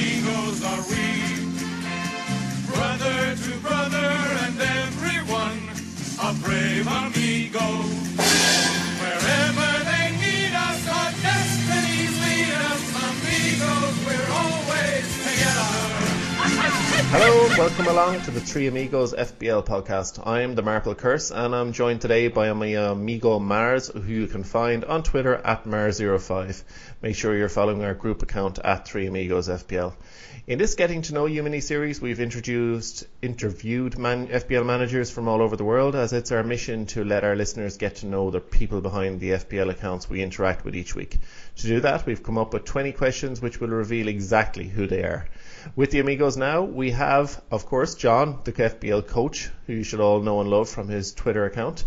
amigos are we. Brother to brother and everyone, a brave amigo. Hello, welcome along to the Three Amigos FPL podcast. I'm the Marple Curse, and I'm joined today by my amigo Mars, who you can find on Twitter at Mars05. Make sure you're following our group account at Three Amigos FPL. In this Getting to Know You mini series, we've introduced interviewed man, FPL managers from all over the world, as it's our mission to let our listeners get to know the people behind the FPL accounts we interact with each week. To do that, we've come up with 20 questions which will reveal exactly who they are. With the Amigos now, we have, of course, John, the FPL coach, who you should all know and love from his Twitter account.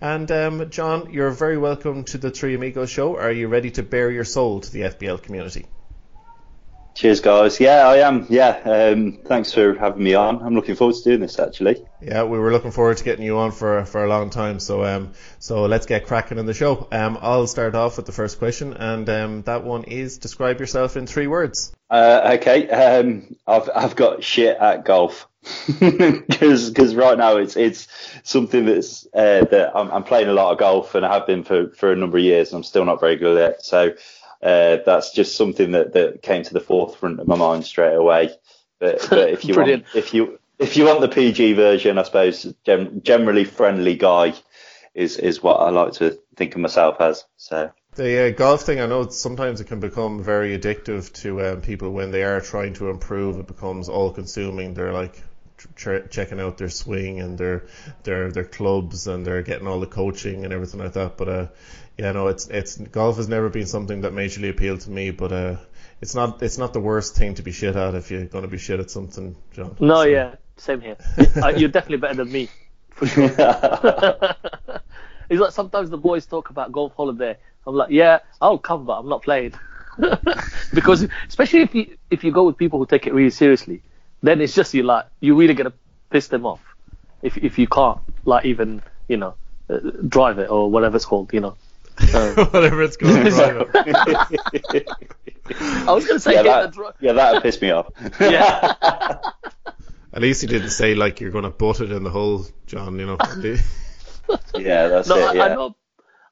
And um, John, you're very welcome to the Three Amigos show. Are you ready to bare your soul to the FPL community? Cheers, guys. Yeah, I am. Yeah, um, thanks for having me on. I'm looking forward to doing this actually. Yeah, we were looking forward to getting you on for for a long time. So um, so let's get cracking in the show. Um, I'll start off with the first question, and um, that one is describe yourself in three words. Uh, okay, um, I've I've got shit at golf because because right now it's it's something that's uh, that I'm, I'm playing a lot of golf and I have been for for a number of years and I'm still not very good at it. So uh, that's just something that, that came to the forefront of my mind straight away. But, but if you want, if you if you want the PG version, I suppose gem, generally friendly guy is is what I like to think of myself as. So. The uh, golf thing, I know sometimes it can become very addictive to um, people when they are trying to improve. It becomes all consuming. They're like ch- checking out their swing and their their their clubs and they're getting all the coaching and everything like that. But uh, yeah, no, it's it's golf has never been something that majorly appealed to me, but uh, it's not it's not the worst thing to be shit at if you're going to be shit at something, John. No, so. yeah, same here. Uh, you're definitely better than me, for sure. it's like sometimes the boys talk about golf holiday. I'm like, yeah, I'll come, but I'm not playing. because especially if you if you go with people who take it really seriously, then it's just you like you really gonna piss them off if if you can't like even you know uh, drive it or whatever it's called, you know. Um, Whatever it's called. I was going to say yeah, that, dri- yeah, that would piss me off. yeah. At least he didn't say like you're going to butt it in the hole, John. You know. yeah, that's no, it. Yeah. I, I know.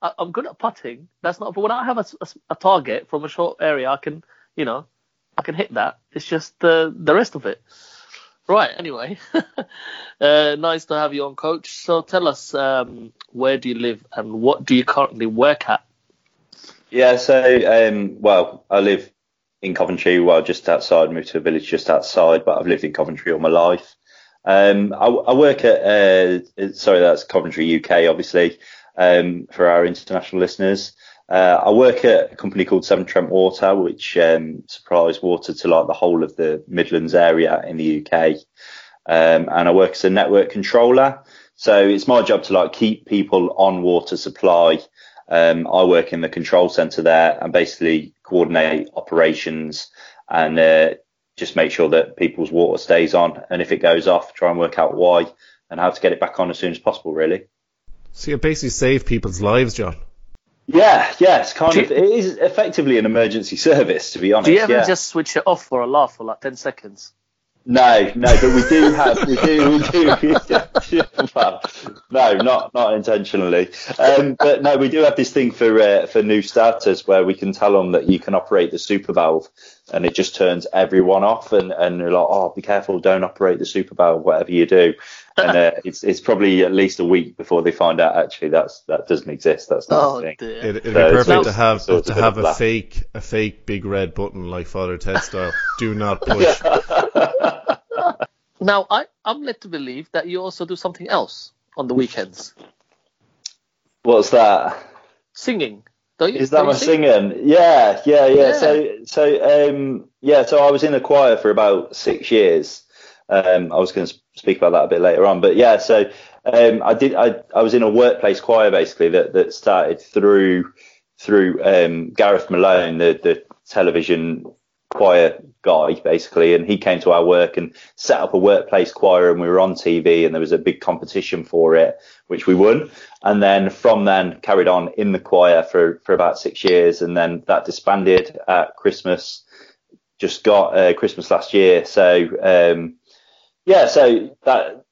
I, am good at putting. That's not. But when I have a, a, a, target from a short area, I can, you know, I can hit that. It's just the the rest of it. Right. Anyway, uh, nice to have you on, Coach. So tell us, um, where do you live and what do you currently work at? Yeah. So, um, well, I live in Coventry, well, just outside, moved to a village just outside, but I've lived in Coventry all my life. Um, I, I, work at, uh, sorry, that's Coventry, UK, obviously, um, for our international listeners. Uh, I work at a company called Severn Trent Water, which um, supplies water to like the whole of the Midlands area in the UK. Um, and I work as a network controller. So it's my job to like keep people on water supply. Um, I work in the control center there and basically coordinate operations and uh, just make sure that people's water stays on. And if it goes off, try and work out why and how to get it back on as soon as possible, really. So you basically save people's lives, John. Yeah, yeah, it's kind of it is effectively an emergency service, to be honest. Do you ever yeah. just switch it off for a laugh for like ten seconds? No, no, but we do have, we do, we do. well, no, not not intentionally, um, but no, we do have this thing for uh, for new starters where we can tell them that you can operate the super valve, and it just turns everyone off, and and they're like, oh, be careful, don't operate the super valve, whatever you do, and uh, it's it's probably at least a week before they find out actually that's that doesn't exist. That's not oh, a thing. Dear. It, would so be perfect to have to have a fake a fake big red button like Father Ted style. Do not push. now I I'm led to believe that you also do something else on the weekends. What's that? Singing. Don't you, Is that my sing? singing? Yeah, yeah, yeah, Yeah. So, so, um, yeah, so I was in a choir for about six years. Um, I was going to speak about that a bit later on, but yeah, so um, I did. I, I was in a workplace choir basically that that started through through um, Gareth Malone, the the television choir guy basically, and he came to our work and set up a workplace choir, and we were on TV, and there was a big competition for it, which we won, and then from then carried on in the choir for for about six years, and then that disbanded at Christmas just got uh, Christmas last year. So um, yeah, so that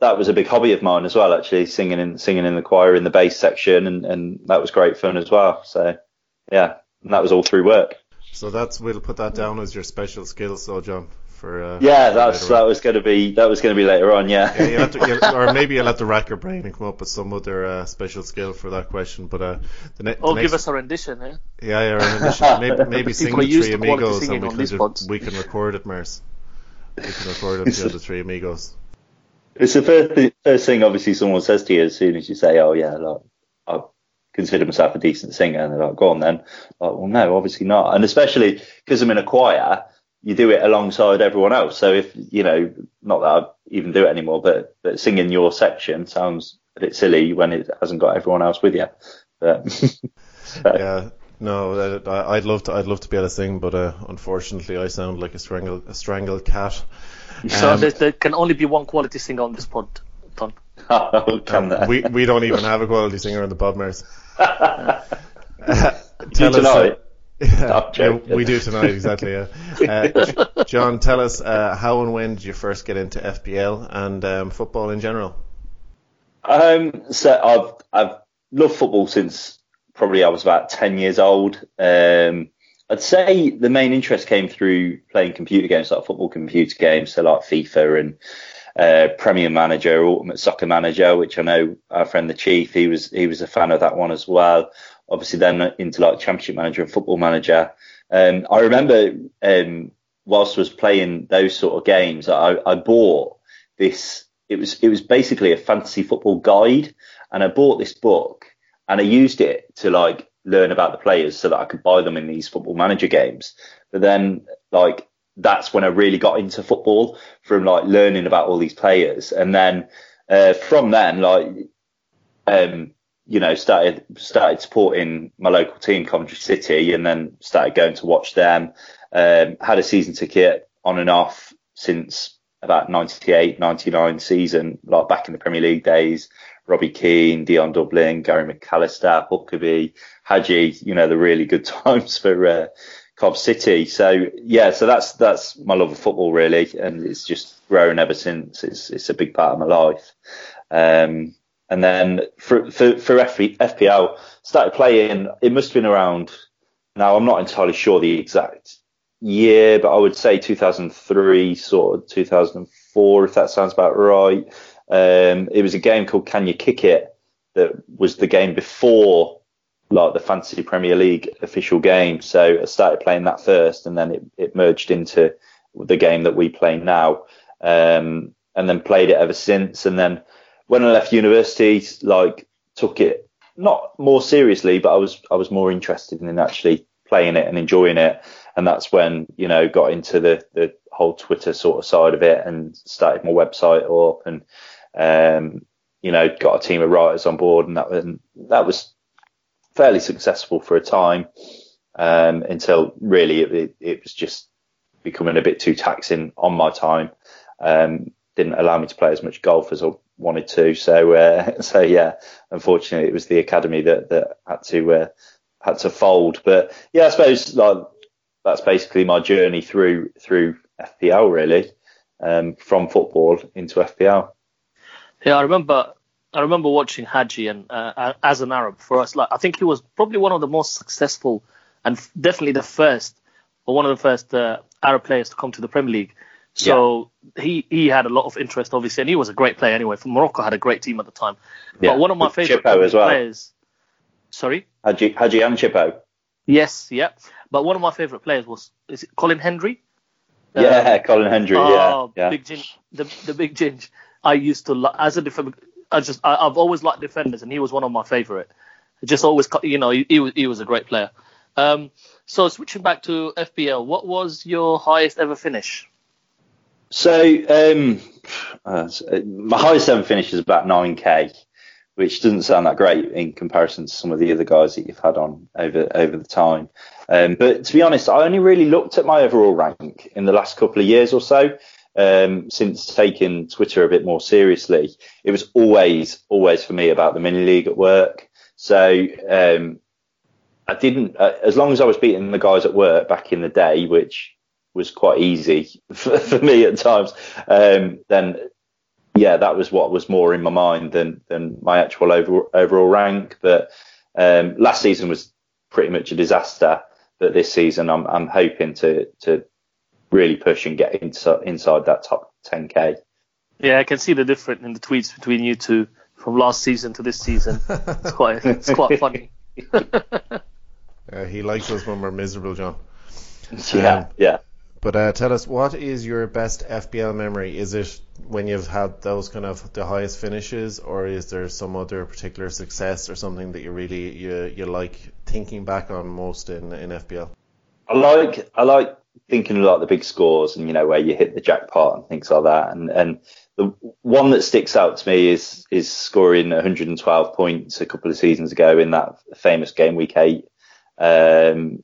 that was a big hobby of mine as well. Actually, singing in singing in the choir in the bass section, and, and that was great fun as well. So yeah, and that was all through work. So that's we'll put that down as your special skill, so John. For, uh, yeah, that's that was going to be that was going to be later on. Yeah, yeah you have to, you, or maybe you'll have to rack your brain and come up with some other uh, special skill for that question. But uh, the, ne- or the give next, us a rendition, eh? Yeah, yeah, a rendition. maybe, maybe sing the Three Amigos, and we can, just, we can record it, Mers. We can record it to the Three Amigos. It's the first thing, first thing, obviously, someone says to you as soon as you say, "Oh yeah, like I consider myself a decent singer," and they're like, "Go on then." Like, well, no, obviously not. And especially because I'm in a choir, you do it alongside everyone else. So if you know, not that I even do it anymore, but but singing your section sounds a bit silly when it hasn't got everyone else with you. But, so. Yeah. No, I'd love to. I'd love to be able to sing, but uh, unfortunately, I sound like a strangled, a strangled cat. So um, there, there, can only be one quality singer on this pod, Tom. Oh, can um, we we don't even have a quality singer on the Podmers. tell us, uh, yeah, yeah, we do tonight exactly. Yeah. Uh, John, tell us uh, how and when did you first get into FPL and um, football in general? Um, so I've I've loved football since probably I was about ten years old. Um, I'd say the main interest came through playing computer games, like football computer games, so like FIFA and uh, Premier Manager, Ultimate Soccer Manager, which I know our friend the Chief, he was he was a fan of that one as well. Obviously, then into like Championship Manager and Football Manager. Um, I remember um, whilst I was playing those sort of games, I, I bought this. It was it was basically a fantasy football guide, and I bought this book and I used it to like learn about the players so that I could buy them in these football manager games. But then like that's when I really got into football from like learning about all these players. And then uh, from then, like, um, you know, started started supporting my local team, Coventry City, and then started going to watch them. Um, had a season ticket on and off since about 98, 99 season, like back in the Premier League days. Robbie Keane, Dion Dublin, Gary McAllister, Huckerby, Hadji, you know, the really good times for uh, Cov City. So yeah, so that's that's my love of football really, and it's just grown ever since. It's it's a big part of my life. Um, and then for for, for FPL, started playing. It must have been around. Now I'm not entirely sure the exact year, but I would say 2003, sort of 2004, if that sounds about right. Um, it was a game called Can You Kick It that was the game before like the Fantasy Premier League official game. So I started playing that first, and then it, it merged into the game that we play now, um, and then played it ever since. And then when I left university, like took it not more seriously, but I was I was more interested in actually playing it and enjoying it. And that's when you know got into the the whole Twitter sort of side of it and started my website up and um, you know got a team of writers on board and that and that was fairly successful for a time um, until really it, it, it, was just becoming a bit too taxing on my time. Um, didn't allow me to play as much golf as I wanted to. So, uh, so yeah, unfortunately, it was the academy that that had to uh, had to fold. But yeah, I suppose like that's basically my journey through through FPL really, um, from football into FPL. Yeah, I remember I remember watching Hadji and uh, as an Arab for us. Like I think he was probably one of the most successful and definitely the first or one of the first uh, Arab players to come to the Premier League. So yeah. he he had a lot of interest, obviously, and he was a great player anyway. Morocco had a great team at the time. Yeah. But one of my favorite well. players. Sorry. Hadji Hadji and Chippo. Yes, yeah. But one of my favorite players was is it Colin Hendry? Yeah, uh, Colin Hendry. Oh, yeah, big ginge, the the big ginge. I used to as a defender. I just I, have always liked defenders, and he was one of my favorite. Just always, you know, he, he was he was a great player. Um, so switching back to FPL, what was your highest ever finish? So um, uh, my highest ever finish is about 9k, which doesn't sound that great in comparison to some of the other guys that you've had on over over the time. Um, but to be honest, I only really looked at my overall rank in the last couple of years or so um, since taking Twitter a bit more seriously, it was always, always for me about the mini league at work. So um, I didn't, uh, as long as I was beating the guys at work back in the day, which was quite easy for, for me at times, um, then yeah, that was what was more in my mind than than my actual over, overall rank. But um, last season was pretty much a disaster. But this season, I'm I'm hoping to to really push and get into, inside that top 10k. Yeah, I can see the difference in the tweets between you two from last season to this season. It's quite it's quite funny. Uh, he likes us when we're miserable, John. Yeah, Um, yeah. But uh, tell us, what is your best FPL memory? Is it when you've had those kind of the highest finishes, or is there some other particular success or something that you really you you like thinking back on most in in FPL? I like I like thinking about the big scores and you know where you hit the jackpot and things like that. And and the one that sticks out to me is is scoring 112 points a couple of seasons ago in that famous game week eight, um,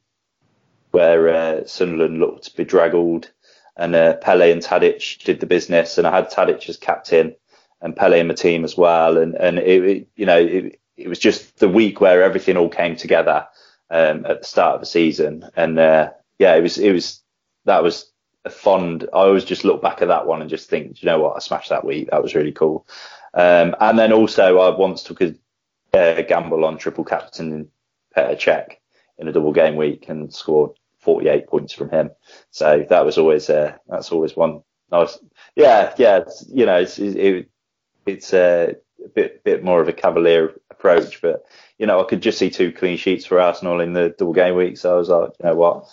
where uh, Sunderland looked bedraggled and uh, Pellè and Tadic did the business, and I had Tadic as captain and Pellè in the team as well, and and it, it you know it, it was just the week where everything all came together um, at the start of the season, and uh, yeah, it was it was that was a fond. I always just look back at that one and just think, you know what, I smashed that week. That was really cool. Um, and then also I once took a, a gamble on triple captain Petr Cech in a double game week and scored 48 points from him. So that was always uh, that's always one nice. Yeah, yeah. You know, it's it, it's uh, a bit bit more of a cavalier approach, but you know, I could just see two clean sheets for Arsenal in the double game week. So I was like, you know what,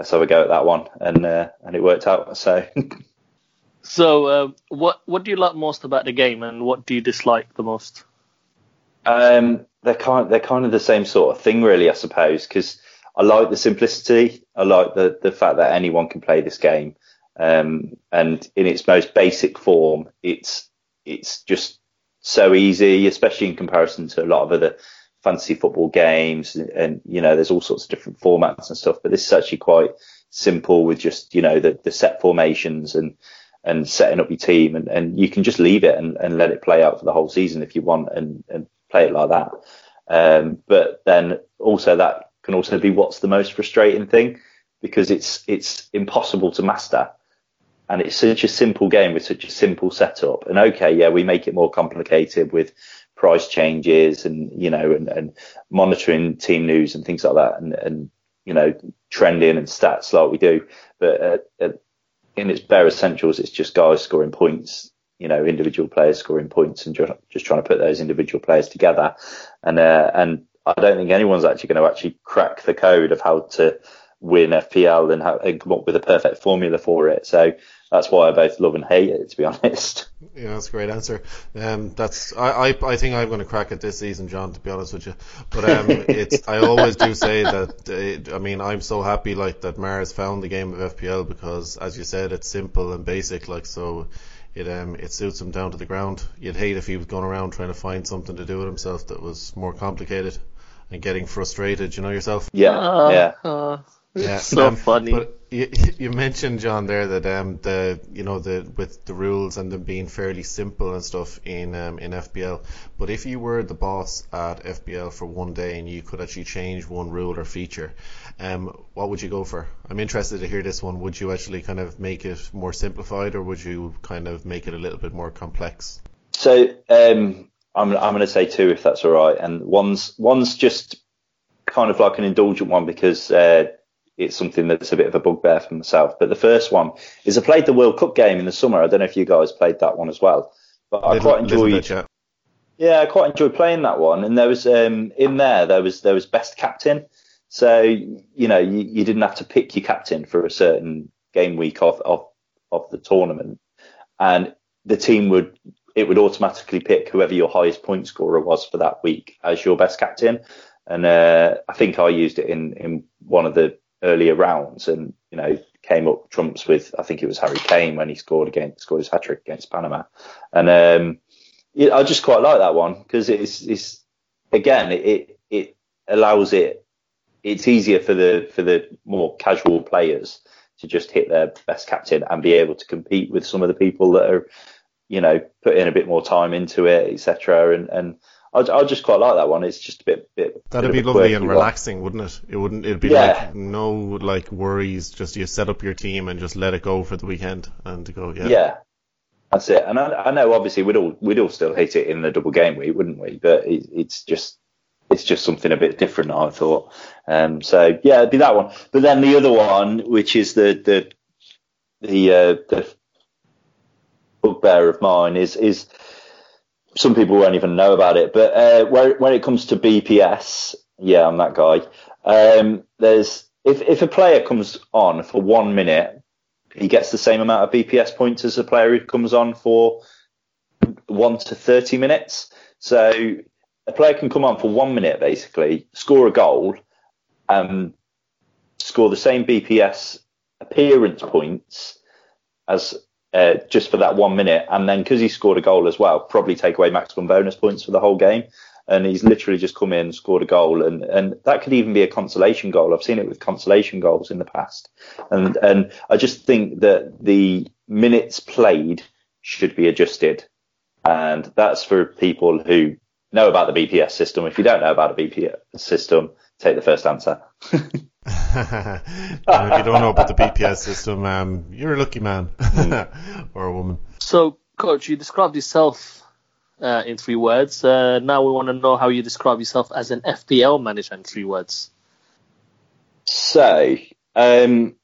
let's have a go at that one, and uh, and it worked out. So So, uh, what what do you like most about the game, and what do you dislike the most? um, they're kind they're kind of the same sort of thing, really, I suppose, because I like the simplicity. I like the the fact that anyone can play this game, um, and in its most basic form, it's it's just so easy, especially in comparison to a lot of other fantasy football games. And, and you know, there's all sorts of different formats and stuff, but this is actually quite simple with just you know the the set formations and and setting up your team, and, and you can just leave it and, and let it play out for the whole season if you want, and, and play it like that. Um, but then also that can also be what's the most frustrating thing because it's it's impossible to master. And it's such a simple game with such a simple setup. And okay, yeah, we make it more complicated with price changes and you know and, and monitoring team news and things like that and, and you know trending and stats like we do. But in its bare essentials, it's just guys scoring points you know, individual players scoring points and just, just trying to put those individual players together. And, uh, and I don't think anyone's actually going to actually crack the code of how to win FPL and, how, and come up with a perfect formula for it. So that's why I both love and hate it, to be honest. Yeah, that's a great answer. Um, that's I, I, I think I'm going to crack it this season, John. To be honest with you, but um, it's I always do say that. It, I mean, I'm so happy like that Mars found the game of FPL because, as you said, it's simple and basic. Like so, it um it suits him down to the ground. You'd hate if he was going around trying to find something to do with himself that was more complicated and getting frustrated. You know yourself. Yeah, Uh, yeah. uh, it's Yeah, so um, funny. But you, you mentioned John there that um the you know the with the rules and them being fairly simple and stuff in um in FPL. But if you were the boss at FPL for one day and you could actually change one rule or feature, um what would you go for? I'm interested to hear this one. Would you actually kind of make it more simplified or would you kind of make it a little bit more complex? So um, I'm I'm going to say two if that's all right. And one's one's just kind of like an indulgent one because uh, it's something that's a bit of a bugbear for myself. But the first one is I played the World Cup game in the summer. I don't know if you guys played that one as well, but I quite enjoyed. Yeah, I quite enjoyed playing that one. And there was um, in there there was there was best captain. So you know you, you didn't have to pick your captain for a certain game week of of of the tournament, and the team would it would automatically pick whoever your highest point scorer was for that week as your best captain. And uh, I think I used it in in one of the earlier rounds, and you know came up trumps with I think it was Harry Kane when he scored against scored his hat trick against Panama, and um, yeah, I just quite like that one because it's it's again it, it it allows it it's easier for the for the more casual players to just hit their best captain and be able to compete with some of the people that are you know putting a bit more time into it etc and and I, I just quite like that one. It's just a bit, bit. That'd bit be lovely and quirky one. relaxing, wouldn't it? It wouldn't. It'd be Yeah. like no like worries. Just you set up your team and just let it go for the weekend and go. Yeah. Yeah, that's it. And I, I know obviously we'd all we'd all still hit it in the double game week, wouldn't we? But it, it's just it's just something a bit different. I thought. Um, so yeah, it'd be that one. But then the other one, which is the the the uh, the bugbear of mine, is is some people won't even know about it. But uh, where, when it comes to BPS, yeah, I'm that guy. Um, there's if if a player comes on for one minute he gets the same amount of BPS points as a player who comes on for one to 30 minutes. So a player can come on for one minute, basically, score a goal, um, score the same BPS appearance points as uh, just for that one minute. And then because he scored a goal as well, probably take away maximum bonus points for the whole game. And he's literally just come in, scored a goal, and, and that could even be a consolation goal. I've seen it with consolation goals in the past. And and I just think that the minutes played should be adjusted. And that's for people who know about the BPS system. If you don't know about the BPS system, take the first answer. And if you don't know about the BPS system, um, you're a lucky man or a woman. So, coach, you described yourself uh, in three words. Uh, now we want to know how you describe yourself as an FPL manager in three words. So, um,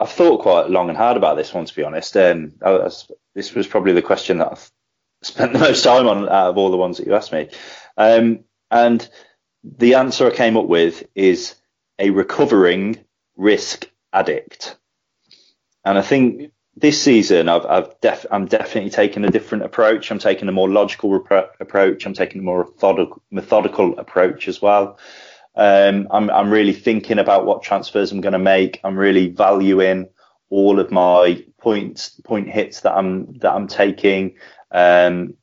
I've thought quite long and hard about this one, to be honest. Um, I was, this was probably the question that I've spent the most time on out of all the ones that you asked me. Um, and the answer I came up with is a recovering risk addict. And I think this season I've, I've def- I'm definitely taking a different approach. I'm taking a more logical approach. I'm taking a more methodical, methodical approach as well. Um, I'm, I'm really thinking about what transfers I'm going to make. I'm really valuing all of my points, point hits that I'm that I'm taking. Um,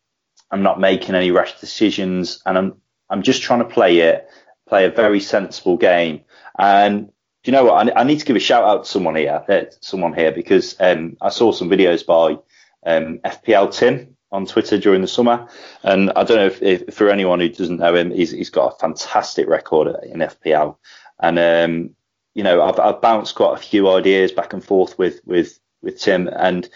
I'm not making any rash decisions, and I'm I'm just trying to play it, play a very sensible game. And do you know what? I, I need to give a shout out to someone here, uh, someone here, because um, I saw some videos by um, FPL Tim on Twitter during the summer, and I don't know if, if for anyone who doesn't know him, he's, he's got a fantastic record in FPL, and um, you know I've, I've bounced quite a few ideas back and forth with with with Tim, and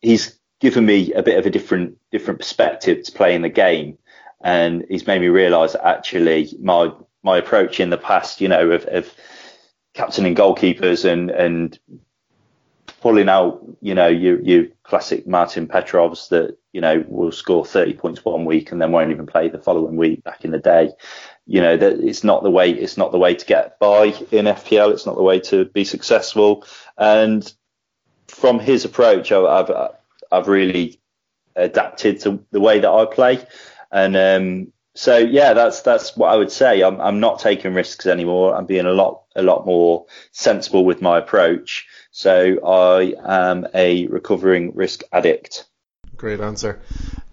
he's given me a bit of a different different perspective to playing the game, and he's made me realise that actually my my approach in the past, you know, of, of captaining goalkeepers and and pulling out, you know, your classic Martin Petrovs that you know will score 30 points one week and then won't even play the following week. Back in the day, you know that it's not the way it's not the way to get by in FPL. It's not the way to be successful. And from his approach, I- I've I've really adapted to the way that I play. And um, so yeah, that's that's what I would say. I'm I'm not taking risks anymore. I'm being a lot a lot more sensible with my approach. So I am a recovering risk addict. Great answer.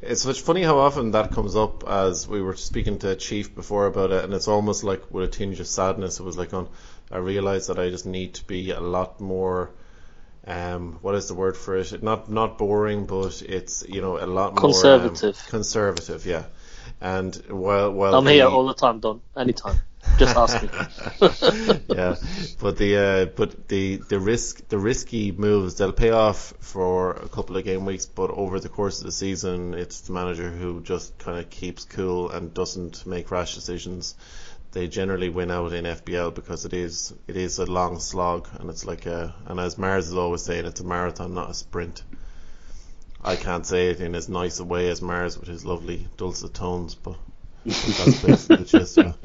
It's it's funny how often that comes up as we were speaking to Chief before about it, and it's almost like with a tinge of sadness. It was like, on, I realised that I just need to be a lot more. Um, what is the word for it? Not not boring, but it's you know a lot more um, Conservative. conservative, yeah. And while while I'm the- here all the time, Don. Anytime. Just ask me. yeah, but the uh, but the the risk the risky moves they'll pay off for a couple of game weeks, but over the course of the season, it's the manager who just kind of keeps cool and doesn't make rash decisions. They generally win out in FPL because it is it is a long slog and it's like a and as Mars is always saying, it's a marathon, not a sprint. I can't say it in as nice a way as Mars with his lovely dulcet tones, but that's basically the gist of it.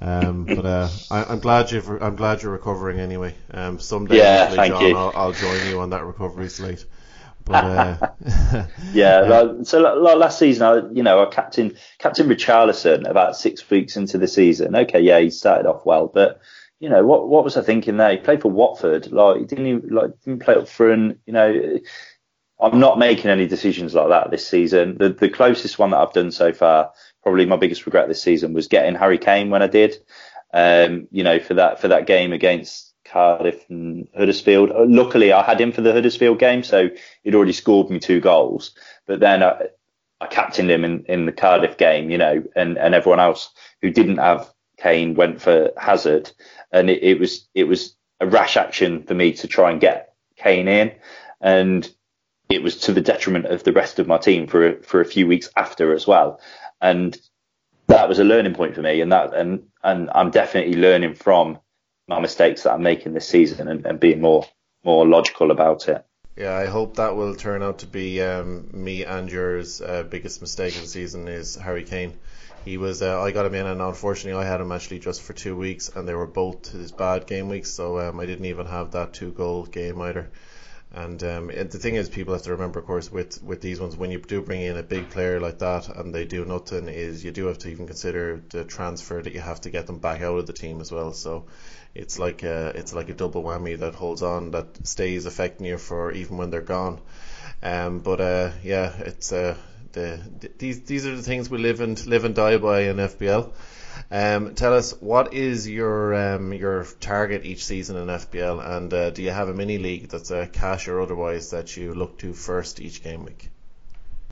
Um, but uh, I, I'm glad you I'm glad you're recovering anyway. Um, someday, Yeah, thank John, you. I'll, I'll join you on that recovery slate. But uh, Yeah, like, so like, like last season, I you know I captain captain Richarlison about six weeks into the season. Okay, yeah, he started off well, but you know what what was I thinking there? He played for Watford, like he didn't even, like didn't play up front. You know, I'm not making any decisions like that this season. The the closest one that I've done so far, probably my biggest regret this season, was getting Harry Kane when I did. Um, you know, for that for that game against Cardiff and Huddersfield. Uh, Luckily, I had him for the Huddersfield game, so he'd already scored me two goals. But then I, I captained him in, in the Cardiff game, you know, and, and everyone else who didn't have Kane went for Hazard, and it, it was it was a rash action for me to try and get Kane in, and it was to the detriment of the rest of my team for for a few weeks after as well, and that was a learning point for me, and that and and I'm definitely learning from my mistakes that I'm making this season and, and being more more logical about it. Yeah, I hope that will turn out to be um, me and yours uh, biggest mistake of the season is Harry Kane. He was uh, I got him in, and unfortunately I had him actually just for two weeks, and they were both his bad game weeks, so um, I didn't even have that two goal game either. And um, the thing is, people have to remember, of course, with with these ones, when you do bring in a big player like that and they do nothing, is you do have to even consider the transfer that you have to get them back out of the team as well. So it's like a, it's like a double whammy that holds on, that stays affecting you for even when they're gone. Um, but uh, yeah, it's uh, the, the these these are the things we live and live and die by in FPL. Um, tell us what is your um, your target each season in FPL, and uh, do you have a mini league that's a cash or otherwise that you look to first each game week?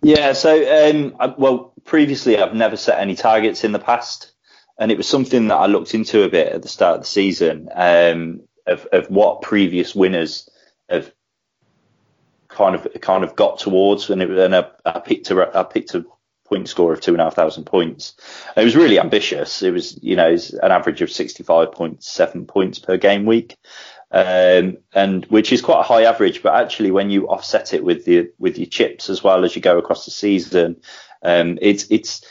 Yeah, so um, I, well, previously I've never set any targets in the past, and it was something that I looked into a bit at the start of the season um, of of what previous winners have kind of kind of got towards, and, it, and I, I picked a I picked a point score of two and a half thousand points. It was really ambitious. It was, you know, an average of 65.7 points per game week. Um, and which is quite a high average, but actually when you offset it with the, with your chips as well as you go across the season, um, it's, it's,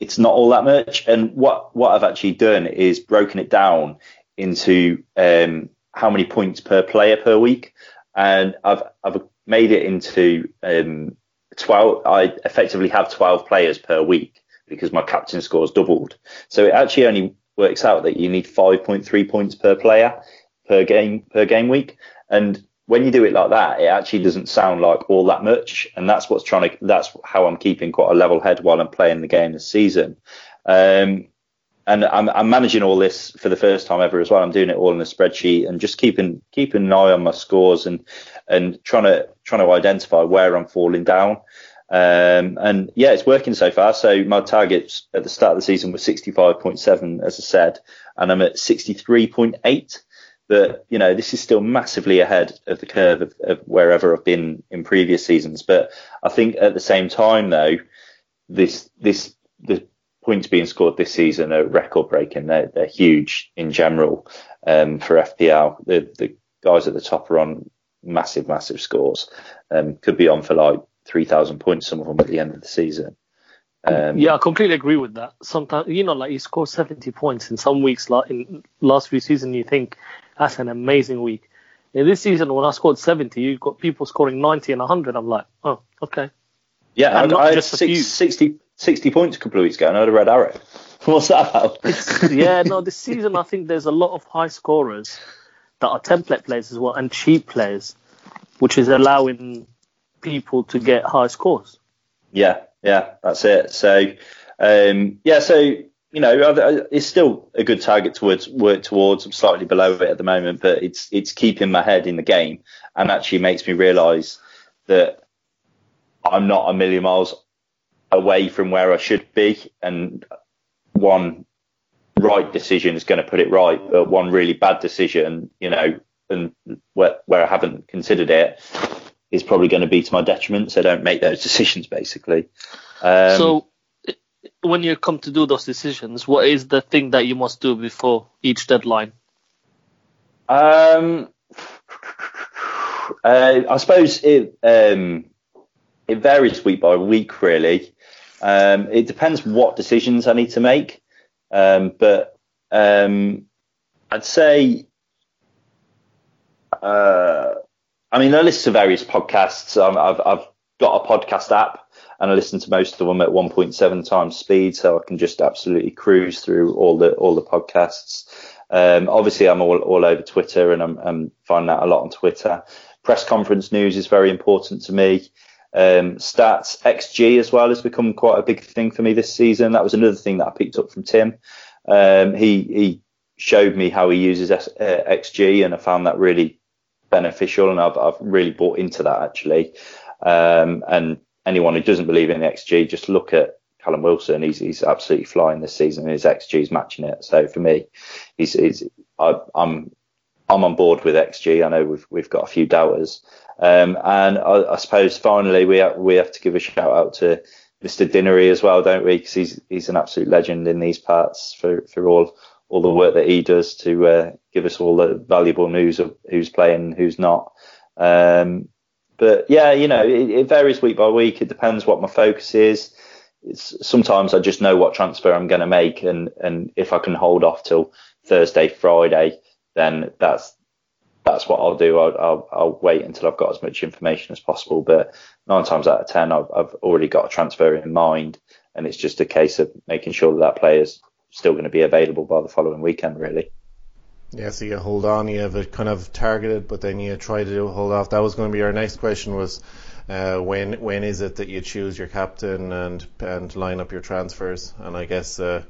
it's not all that much. And what, what I've actually done is broken it down into, um, how many points per player per week. And I've, I've made it into, um, 12, I effectively have 12 players per week because my captain scores doubled. So it actually only works out that you need 5.3 points per player per game, per game week. And when you do it like that, it actually doesn't sound like all that much. And that's what's trying to, that's how I'm keeping quite a level head while I'm playing the game this season. Um, and I'm, I'm, managing all this for the first time ever as well. I'm doing it all in a spreadsheet and just keeping keeping an eye on my scores and and trying to trying to identify where I'm falling down. Um, and yeah, it's working so far. So my targets at the start of the season were 65.7, as I said, and I'm at 63.8. But you know, this is still massively ahead of the curve of, of wherever I've been in previous seasons. But I think at the same time, though, this this the points being scored this season are record breaking. They're, they're huge in general um, for FPL. The, the guys at the top are on massive, massive scores. Um, could be on for like 3,000 points, some of them at the end of the season. Um, yeah, I completely agree with that. Sometimes, you know, like you score 70 points in some weeks, like in last few seasons, you think that's an amazing week. In this season, when I scored 70, you've got people scoring 90 and 100. I'm like, oh, okay. Yeah, I, I had six, 60, 60 points a couple of weeks ago and I had a red arrow. What's that about? yeah, no, this season I think there's a lot of high scorers that are template players as well and cheap players, which is allowing people to get high scores. Yeah, yeah, that's it. So, um, yeah, so you know, it's still a good target to work towards. I'm slightly below it at the moment, but it's it's keeping my head in the game and actually makes me realise that I'm not a million miles away from where I should be, and one right decision is going to put it right, but one really bad decision, you know, and where, where I haven't considered it is probably going to be to my detriment. So don't make those decisions, basically. Um, so when you come to do those decisions, what is the thing that you must do before each deadline? Um, uh, I suppose it um, it varies week by week, really. Um, it depends what decisions I need to make, um, but um, I'd say, uh, I mean, I listen to various podcasts. I've, I've got a podcast app, and I listen to most of them at 1.7 times speed, so I can just absolutely cruise through all the all the podcasts. Um, obviously, I'm all, all over Twitter, and I'm, I'm finding out a lot on Twitter. Press conference news is very important to me. Um, stats XG as well has become quite a big thing for me this season. That was another thing that I picked up from Tim. Um, he he showed me how he uses S, uh, XG, and I found that really beneficial, and I've I've really bought into that actually. Um, and anyone who doesn't believe in XG, just look at Callum Wilson. He's he's absolutely flying this season. His XG is matching it. So for me, he's, he's I, I'm I'm on board with XG. I know we've we've got a few doubters, um, and I, I, suppose finally we have, we have to give a shout out to Mr. Dinnery as well, don't we? Because he's he's an absolute legend in these parts for for all all the work that he does to uh, give us all the valuable news of who's playing, who's not. Um, but yeah, you know, it, it, varies week by week. It depends what my focus is. It's, sometimes I just know what transfer I'm going to make, and and if I can hold off till Thursday, Friday, then that's that's what I'll do. I'll, I'll, I'll, wait until I've got as much information as possible. But nine times out of ten, I've, I've already got a transfer in mind, and it's just a case of making sure that that player's still going to be available by the following weekend, really. Yeah, so you hold on, you have it kind of targeted, but then you try to hold off. That was going to be our next question was uh, when when is it that you choose your captain and and line up your transfers? And I guess uh,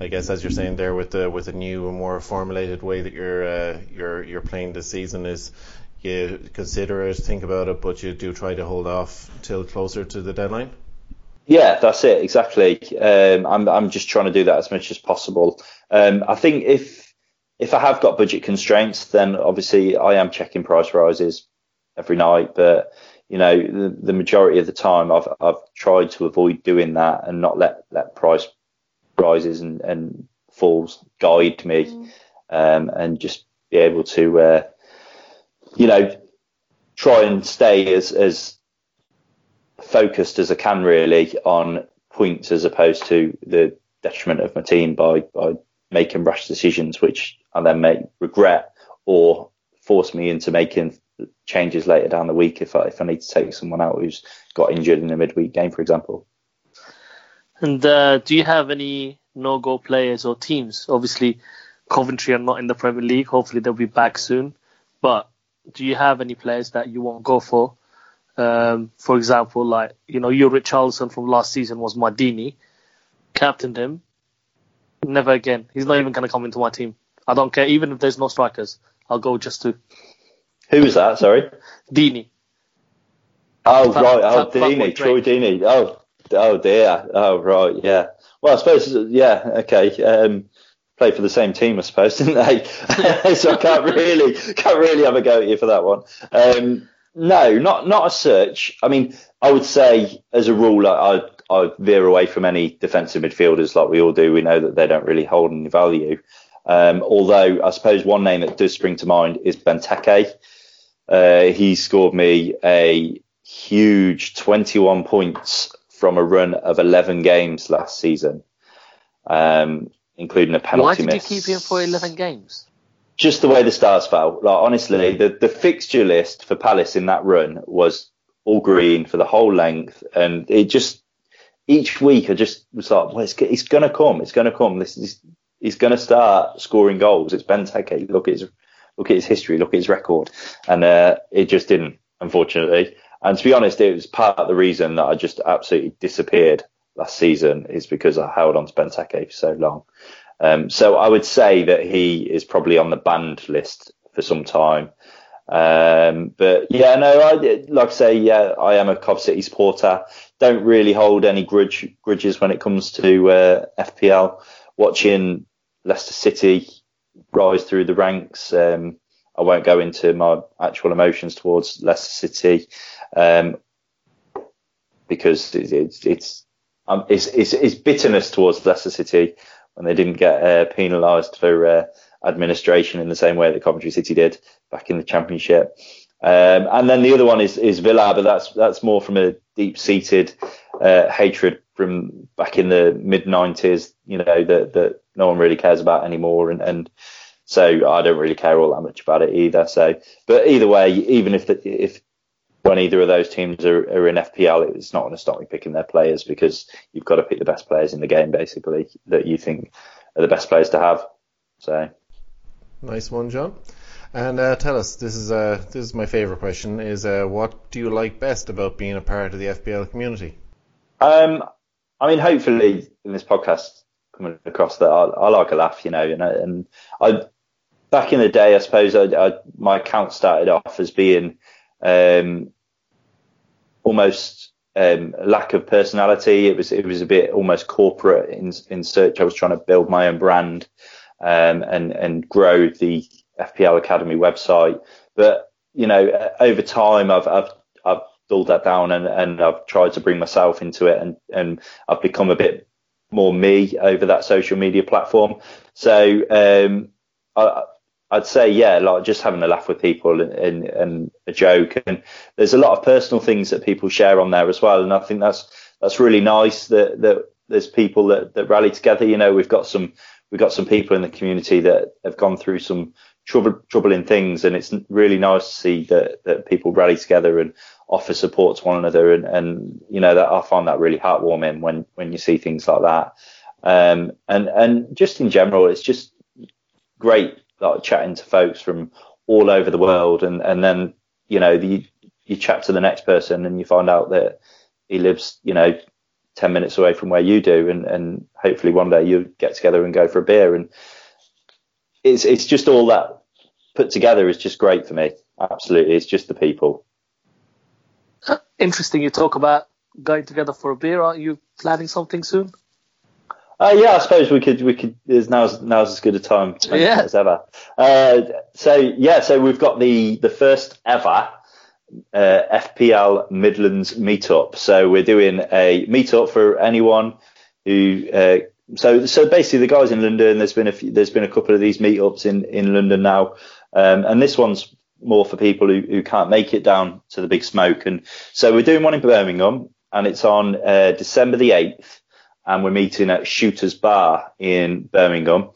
I guess as you're saying there with the with a new and more formulated way that you're uh, you're you're playing this season is you consider it, think about it, but you do try to hold off till closer to the deadline. Yeah, that's it exactly. Um, I'm I'm just trying to do that as much as possible. Um, I think if if I have got budget constraints, then obviously I am checking price rises every night. But you know, the, the majority of the time, I've I've tried to avoid doing that and not let let price rises and, and falls guide me, mm. um, and just be able to, uh, you know, try and stay as as focused as I can really on points as opposed to the detriment of my team by, by making rash decisions, which I then may regret or force me into making changes later down the week if I, if I need to take someone out who's got injured in a midweek game, for example. And uh, do you have any no-go players or teams? Obviously, Coventry are not in the Premier League. Hopefully, they'll be back soon. But do you have any players that you won't go for? Um, for example, like you know, your Richarlison from last season was Mardini, captained him. Never again. He's not even going to come into my team. I don't care, even if there's no strikers. I'll go just to. Who was that? Sorry. Deeney. Oh right, oh Deeney, Troy Deeney. Oh, oh dear. Oh right, yeah. Well, I suppose yeah. Okay. Um, play for the same team, I suppose, didn't they? so I can't really can't really have a go at you for that one. Um, no, not not as such. I mean, I would say as a rule, I I veer away from any defensive midfielders like we all do. We know that they don't really hold any value. Um, although I suppose one name that does spring to mind is Benteke. Uh, he scored me a huge 21 points from a run of 11 games last season, um, including a penalty Why did miss. you keep him for 11 games? just the way the stars fell. Like honestly, the the fixture list for Palace in that run was all green for the whole length, and it just each week I just was like, well, it's, it's gonna come, it's gonna come. This is he's gonna start scoring goals. It's Benteke. Look his look at his history, look at his record, and uh, it just didn't, unfortunately. And to be honest, it was part of the reason that I just absolutely disappeared last season is because I held on to Benteke for so long. Um, so I would say that he is probably on the banned list for some time. Um, but yeah, no, I, like I say, yeah, I am a Cov City supporter. Don't really hold any grudge, grudges when it comes to uh, FPL. Watching Leicester City rise through the ranks. Um, I won't go into my actual emotions towards Leicester City um, because it's it's it's, um, it's it's, it's bitterness towards Leicester City when they didn't get uh, penalised for uh, administration in the same way that Coventry City did back in the Championship. Um, and then the other one is, is Villa, but that's that's more from a deep seated uh, hatred from back in the mid 90s, you know, that, that no one really cares about anymore. And, and so I don't really care all that much about it either. So, but either way, even if the, if when either of those teams are, are in FPL, it's not going to stop me picking their players because you've got to pick the best players in the game, basically, that you think are the best players to have. So, nice one, John. And uh, tell us, this is uh, this is my favourite question: is uh, what do you like best about being a part of the FPL community? Um, I mean, hopefully in this podcast coming across that I, I like a laugh, you know, and, and I back in the day, I suppose I, I, my account started off as being um, almost um, lack of personality. It was it was a bit almost corporate in in search. I was trying to build my own brand um, and and grow the FPL Academy website. But you know, over time, I've I've dulled that down and, and I've tried to bring myself into it and and I've become a bit more me over that social media platform. So um, I, I'd say, yeah, like just having a laugh with people and, and, and, a joke. And there's a lot of personal things that people share on there as well. And I think that's, that's really nice that, that there's people that, that rally together. You know, we've got some, we've got some people in the community that have gone through some trouble, troubling things. And it's really nice to see that, that people rally together and offer support to one another. And, and, you know, that I find that really heartwarming when, when you see things like that. Um, and, and just in general, it's just great like chatting to folks from all over the world, and and then you know the, you chat to the next person and you find out that he lives you know 10 minutes away from where you do. And, and hopefully one day you get together and go for a beer. And it's it's just all that put together is just great for me. Absolutely. It's just the people interesting you talk about going together for a beer aren't you planning something soon uh, yeah, I suppose we could we could. There's now's now's as good a time yeah. as ever. Uh, so yeah, so we've got the the first ever uh, FPL Midlands meetup. So we're doing a meetup for anyone who. Uh, so so basically, the guys in London. There's been a few, there's been a couple of these meetups in in London now, um, and this one's more for people who, who can't make it down to the big smoke. And so we're doing one in Birmingham, and it's on uh, December the eighth and we're meeting at Shooters Bar in Birmingham.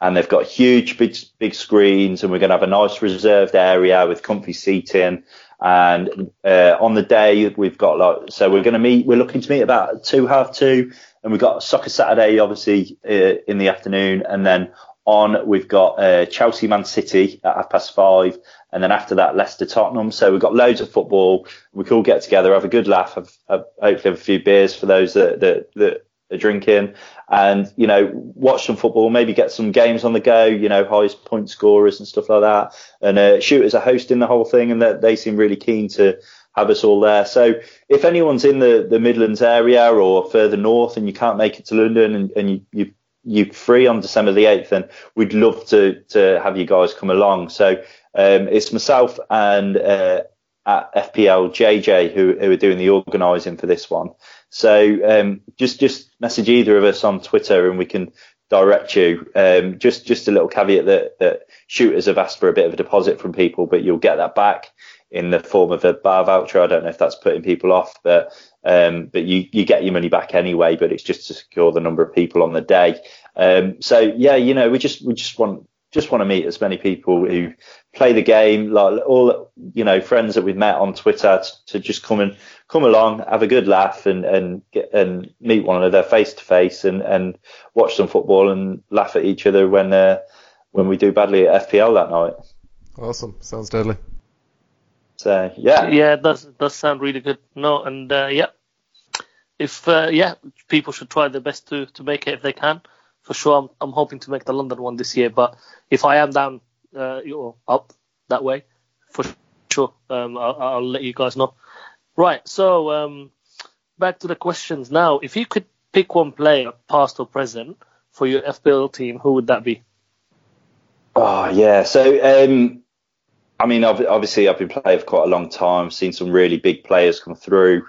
And they've got huge, big, big screens, and we're going to have a nice reserved area with comfy seating. And uh, on the day, we've got like, so we're going to meet. We're looking to meet about two, half two, and we've got Soccer Saturday, obviously, uh, in the afternoon, and then on we've got uh, Chelsea Man City at half past five, and then after that Leicester Tottenham. So we've got loads of football. We can all get together, have a good laugh, have, have, hopefully have a few beers for those that that, that a drink in and, you know, watch some football, maybe get some games on the go, you know, highest point scorers and stuff like that. And, uh, shooters are hosting the whole thing and that they seem really keen to have us all there. So if anyone's in the, the Midlands area or further north and you can't make it to London and, and you, you, you're free on December the 8th, then we'd love to, to have you guys come along. So, um, it's myself and, uh, at FPL JJ who, who are doing the organising for this one. So um, just just message either of us on Twitter and we can direct you. Um, just just a little caveat that that shooters have asked for a bit of a deposit from people, but you'll get that back in the form of a bar voucher. I don't know if that's putting people off, but um, but you you get your money back anyway. But it's just to secure the number of people on the day. Um, so yeah, you know, we just we just want just want to meet as many people who play the game, like all you know, friends that we've met on Twitter, to, to just come and come along, have a good laugh, and and get, and meet one another face to face, and and watch some football and laugh at each other when uh, when we do badly at FPL that night. Awesome, sounds deadly. So yeah, yeah, it does does sound really good. No, and uh, yeah, if uh, yeah, people should try their best to to make it if they can. For sure, I'm I'm hoping to make the London one this year, but if I am down uh, or up that way, for sure, um, I'll, I'll let you guys know. Right. So um, back to the questions now. If you could pick one player, past or present, for your FPL team, who would that be? Oh yeah. So um, I mean, obviously, I've been playing for quite a long time. Seen some really big players come through.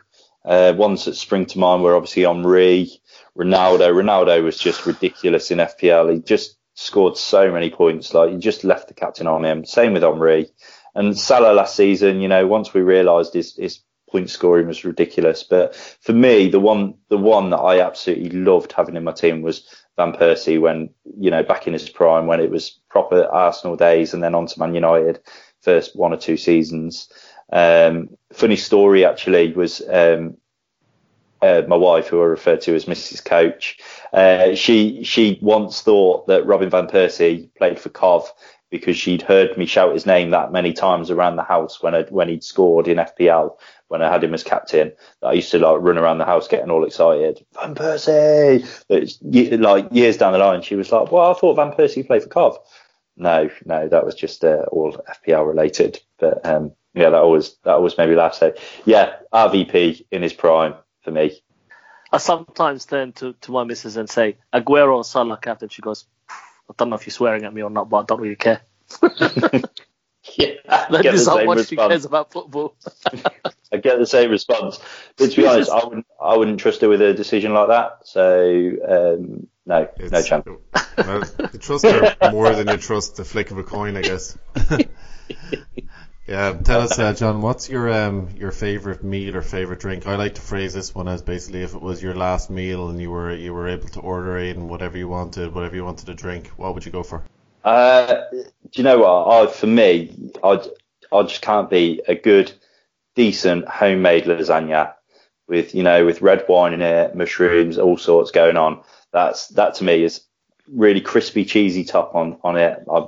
Uh, ones that spring to mind were obviously Henry, Ronaldo. Ronaldo was just ridiculous in FPL. He just scored so many points. Like you just left the captain on him. Same with Henry And Salah last season, you know, once we realised his, his point scoring was ridiculous. But for me, the one the one that I absolutely loved having in my team was Van Persie when you know back in his prime when it was proper Arsenal days and then on to Man United first one or two seasons. Um, funny story actually was um, uh, my wife, who I refer to as Mrs. Coach, uh, she she once thought that Robin van Persie played for Cov because she'd heard me shout his name that many times around the house when I, when he'd scored in FPL when I had him as captain. That I used to like run around the house getting all excited. Van Persie, like years down the line, she was like, "Well, I thought Van Persie played for Cov." No, no, that was just uh, all FPL related. But um, yeah, that always that always made me laugh. So yeah, RVP in his prime for me. I sometimes turn to, to my missus and say, Aguero or Salah captain. She goes, I don't know if you're swearing at me or not, but I don't really care. Yeah, I That get the is how same much she cares about football. I get the same response. But to be honest, I wouldn't I wouldn't trust her with a decision like that. So um, no, no chance. Well, you trust her more than you trust the flick of a coin, I guess. yeah, tell us, uh, John, what's your um your favorite meal or favorite drink? I like to phrase this one as basically if it was your last meal and you were you were able to order in whatever you wanted, whatever you wanted to drink, what would you go for? Uh, do you know what? I, for me, I, I just can't be a good, decent homemade lasagna with you know with red wine in it, mushrooms, all sorts going on. That's that to me is really crispy, cheesy top on on it. I,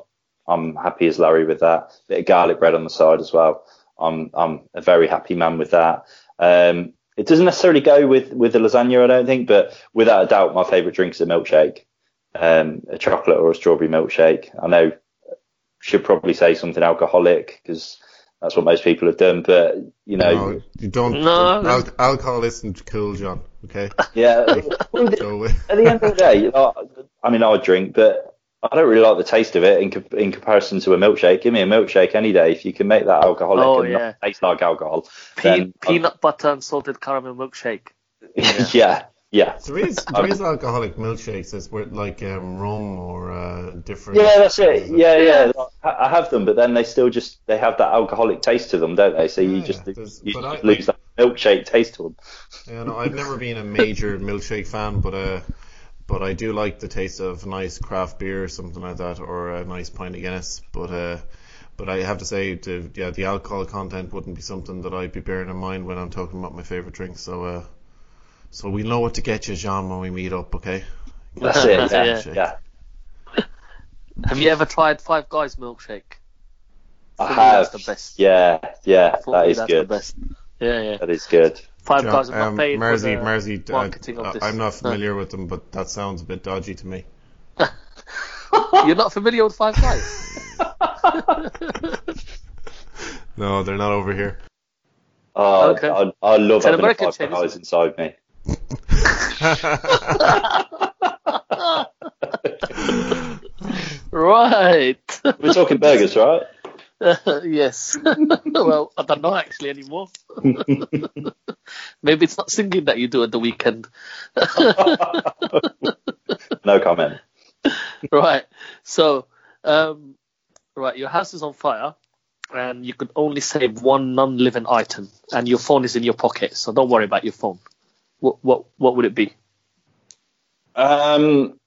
I'm happy as Larry with that. Bit of garlic bread on the side as well. I'm I'm a very happy man with that. Um, it doesn't necessarily go with with the lasagna, I don't think, but without a doubt, my favourite drink is a milkshake um, a chocolate or a strawberry milkshake. I know should probably say something alcoholic because that's what most people have done, but you know, No, you don't. No. Al- alcohol isn't cool, John. Okay. yeah. well, the- uh, at the end of the day, I, I mean, I drink, but I don't really like the taste of it in, co- in comparison to a milkshake. Give me a milkshake any day if you can make that alcoholic Oh, and yeah. not taste like alcohol. Pe- then peanut butter and salted caramel milkshake. yeah, yeah. there is there is alcoholic milkshakes that's where, like um, rum or uh, different. Yeah, that's it. Yeah, yeah. I I have them, but then they still just they have that alcoholic taste to them, don't they? So you Yeah, just you just I- lose that milkshake taste to them. Yeah, no, I've never been a major milkshake fan, but uh, but I do like the taste of nice craft beer or something like that, or a nice pint of Guinness. But uh, but I have to say, the yeah, the alcohol content wouldn't be something that I'd be bearing in mind when I'm talking about my favorite drink. So uh, so we know what to get you, John, when we meet up. Okay. That's it. Yeah, Yeah. yeah. Have you ever tried Five Guys milkshake? I For me, have. that's the best. Yeah, yeah, For that me, is that's good. the best. Yeah, yeah. That is good. Five John, Guys are not um, paid Mersey, for the Mersey, uh, marketing of this. I'm not familiar with them, but that sounds a bit dodgy to me. You're not familiar with Five Guys? No, they're not over here. Oh, Okay. I, I love It's having American a five chain, guys inside me. right. We're talking burgers, right? yes. well, I don't know actually anymore. Maybe it's not singing that you do at the weekend. No comment. right. So, um, right, your house is on fire, and you could only save one non-living item, and your phone is in your pocket. So don't worry about your phone. What what what would it be? Um,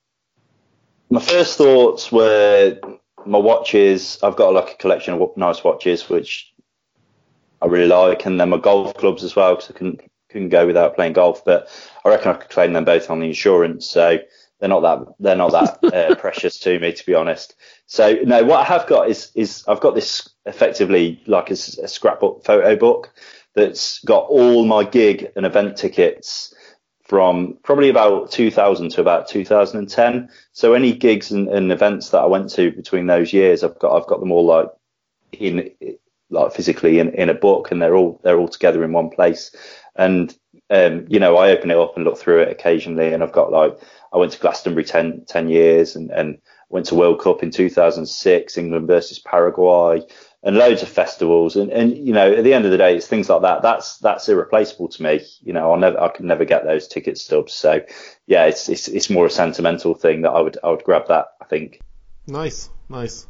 my first thoughts were my watches. I've got like a collection of nice watches, which I really like, and then my golf clubs as well, because I couldn't couldn't go without playing golf. But I reckon I could claim them both on the insurance, so they're not that they're not that uh, precious to me, to be honest. So no, what I have got is is I've got this effectively like a scrapbook photo book that's got all my gig and event tickets from probably about 2000 to about 2010. So any gigs and, and events that I went to between those years, I've got I've got them all like in like physically in, in a book, and they're all they're all together in one place. And um, you know, I open it up and look through it occasionally, and I've got like I went to Glastonbury 10, 10 years, and and went to World Cup in 2006, England versus Paraguay and loads of festivals and, and you know at the end of the day it's things like that that's that's irreplaceable to me you know I'll never I can never get those ticket stubs so yeah it's it's it's more a sentimental thing that I would I would grab that I think Nice, nice,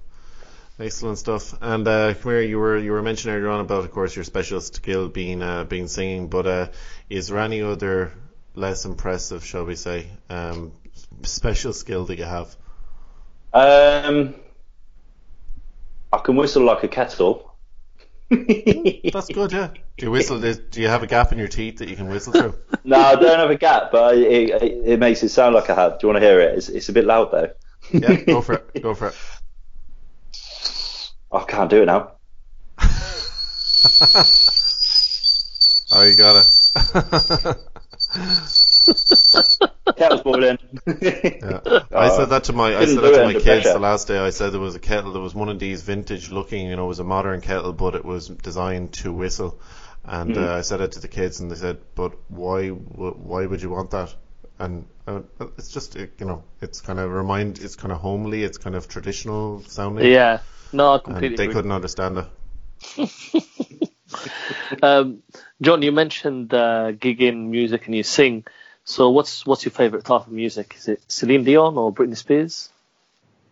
excellent stuff. And uh, you were you were mentioning earlier on about, of course, your special skill being uh, being singing. But uh, is there any other less impressive, shall we say, um, special skill that you have? um I can whistle like a kettle That's good, yeah. Do you whistle? Do you have a gap in your teeth that you can whistle through? no I don't have a gap but it, it, it makes it sound like I have do you want to hear it it's, it's a bit loud though Yeah, go for it. Go for it. I can't do it now Oh, you got it. Kettle's boiling. Yeah. I said that to my I said that to my kids pressure. the last day. I said there was a kettle. There was one of these vintage looking. You know, it was a modern kettle, but it was designed to whistle. And Hmm. uh, I said it to the kids, and they said, "But why? Why would you want that?" And uh, it's just, it, you know, it's kind of remind. It's kind of homely. It's kind of traditional sounding. Yeah. No, I completely And they agree. couldn't understand it. Um, John, you mentioned uh, gigging music and you sing. So what's what's your favourite type of music? Is it Celine Dion or Britney Spears?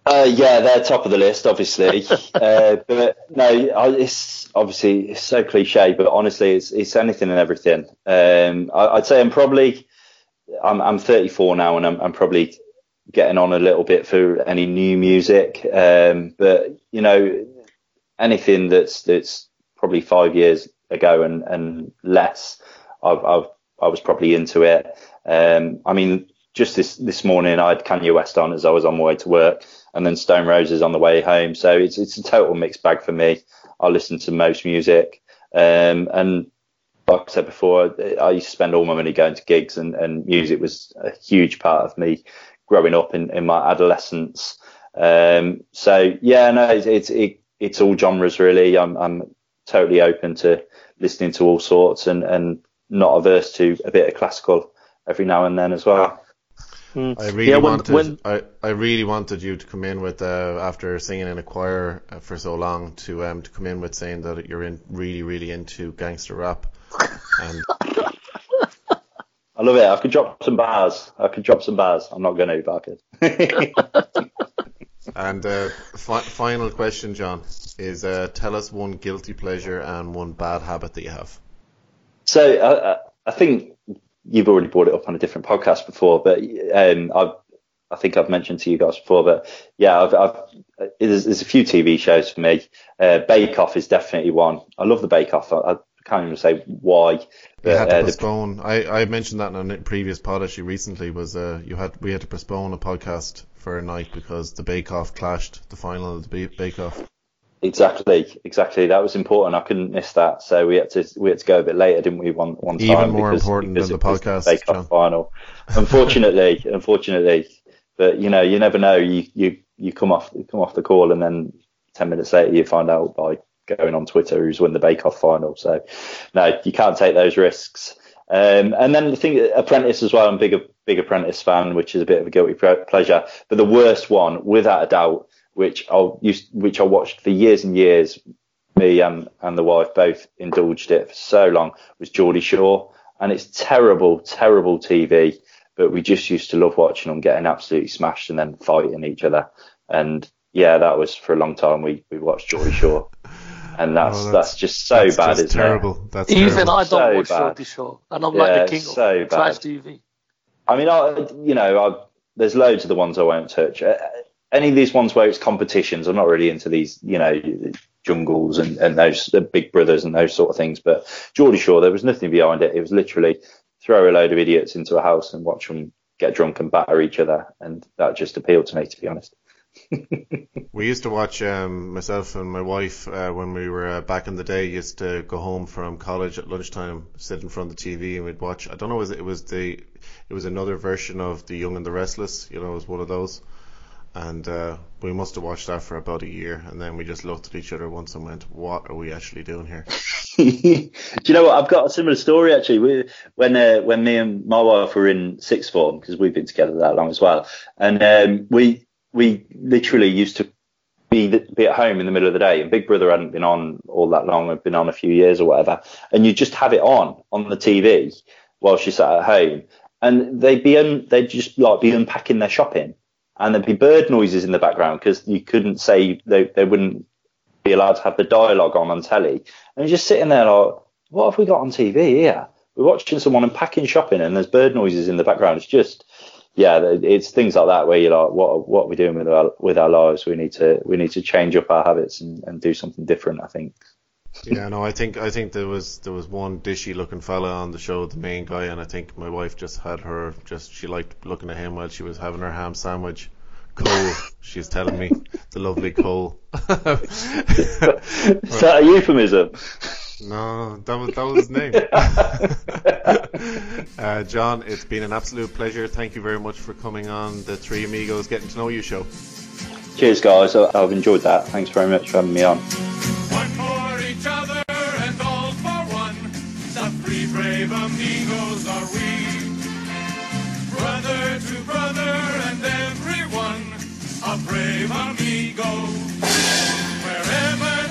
Uh, yeah, they're top of the list, obviously. uh, but no, it's obviously it's so cliche, but honestly, it's it's anything and everything. Um, I, I'd say I'm probably I'm I'm 34 now, and I'm I'm probably getting on a little bit for any new music. Um, but you know, anything that's that's probably five years ago and and less, I've, I've I was probably into it. Um, I mean, just this this morning I had Kanye West on as I was on my way to work, and then Stone Roses on the way home. So it's it's a total mixed bag for me. I listen to most music, um, and like I said before, I used to spend all my money going to gigs, and, and music was a huge part of me growing up in, in my adolescence. Um, so yeah, no, it's it, it's all genres really. I'm I'm totally open to listening to all sorts, and and not averse to a bit of classical every now and then as well. I really Yeah, when- wanted when- I, I really wanted you to come in with uh, after singing in a choir uh, for so long to um to come in with saying that you're in really really into gangster rap and I love it. I could drop some bars. I could drop some bars. I'm not going to, but I could. and uh, fi- final question John is uh, tell us one guilty pleasure and one bad habit that you have So I, I- I think you've already brought it up on a different podcast before, but um, I've, I think I've mentioned to you guys before, but yeah, I've, I've there's, there's a few TV shows for me. Uh, Bake Off is definitely one. I love the Bake Off. I, I can't even say why. But, had to uh, the- postpone I, I mentioned that in a previous pod actually recently was uh, you had we had to postpone a podcast for a night because the Bake Off clashed the final of the Bake Off Exactly, exactly. That was important. I couldn't miss that, so we had to we had to go a bit later, didn't we? One one time. Even more because- important because than the podcast, Bake Off final. Unfortunately, unfortunately, but you know, you never know. You you you come off you come off the call, and then ten minutes later, you find out by going on Twitter who's won the Bake Off final. So no, you can't take those risks. Um, and then the thing, Apprentice as well. I'm a big big Apprentice fan, which is a bit of a guilty pleasure. But the worst one, without a doubt, which I'll use, which I watched for years and years. Me and, and the wife both indulged it for so long. Was Geordie Shore, and it's terrible, terrible TV. But we just used to love watching them getting absolutely smashed and then fighting each other. And yeah, that was for a long time. We we watched Geordie Shore, and that's Oh, that's, just so That's bad, just isn't terrible. it? That's Even terrible. I don't So watch bad. Geordie Shore, and I'm Yeah, like the king so of trash. TV. I mean, I, you know, I, there's loads of the ones I won't touch. Uh, Any of these ones where it's competitions, I'm not really into these, you know, jungles and, and those big brothers and those sort of things. But Geordie Shore, there was nothing behind it. It was literally throw a load of idiots into a house and watch them get drunk and batter each other, and that just appealed to me, to be honest. We used to watch um, myself and my wife uh, when we were uh, back in the day. Used to go home from college at lunchtime, sit in front of the TV, and we'd watch. I don't know, was it, it was the it was another version of The Young and the Restless. You know, it was one of those. And uh, we must have watched that for about a year, and then we just looked at each other once and went, "What are we actually doing here?" Do you know what? I've got a similar story actually. We, when uh, when me and my wife were in sixth form, because we've been together that long as well, and um, we we literally used to be be at home in the middle of the day, and Big Brother hadn't been on all that long; had been on a few years or whatever, and you just have it on on the TV while she sat at home, and they'd be un, they'd just like be unpacking their shopping, and there'd be bird noises in the background because you couldn't say they they wouldn't be allowed to have the dialogue on on telly. And you're just sitting there like, what have we got on TV here? We're watching someone unpacking shopping and there's bird noises in the background. It's just, yeah, it's things like that where you're like, what what are we doing with our with our lives? We need to we need to change up our habits and, and do something different. I think yeah, no, I think I think there was there was one dishy looking fella on the show, the main guy, and I think my wife just had her just she liked looking at him while she was having her ham sandwich. Cole, she's telling me the lovely Cole. Is that a euphemism? No, that was that was his name. uh, John, it's been an absolute pleasure. Thank you very much for coming on the Three Amigos Getting to Know You show. Cheers, guys. I've enjoyed that. Thanks very much for having me on each other and all for one. The three brave amigos are we. Brother to brother and everyone, a brave amigo. Wherever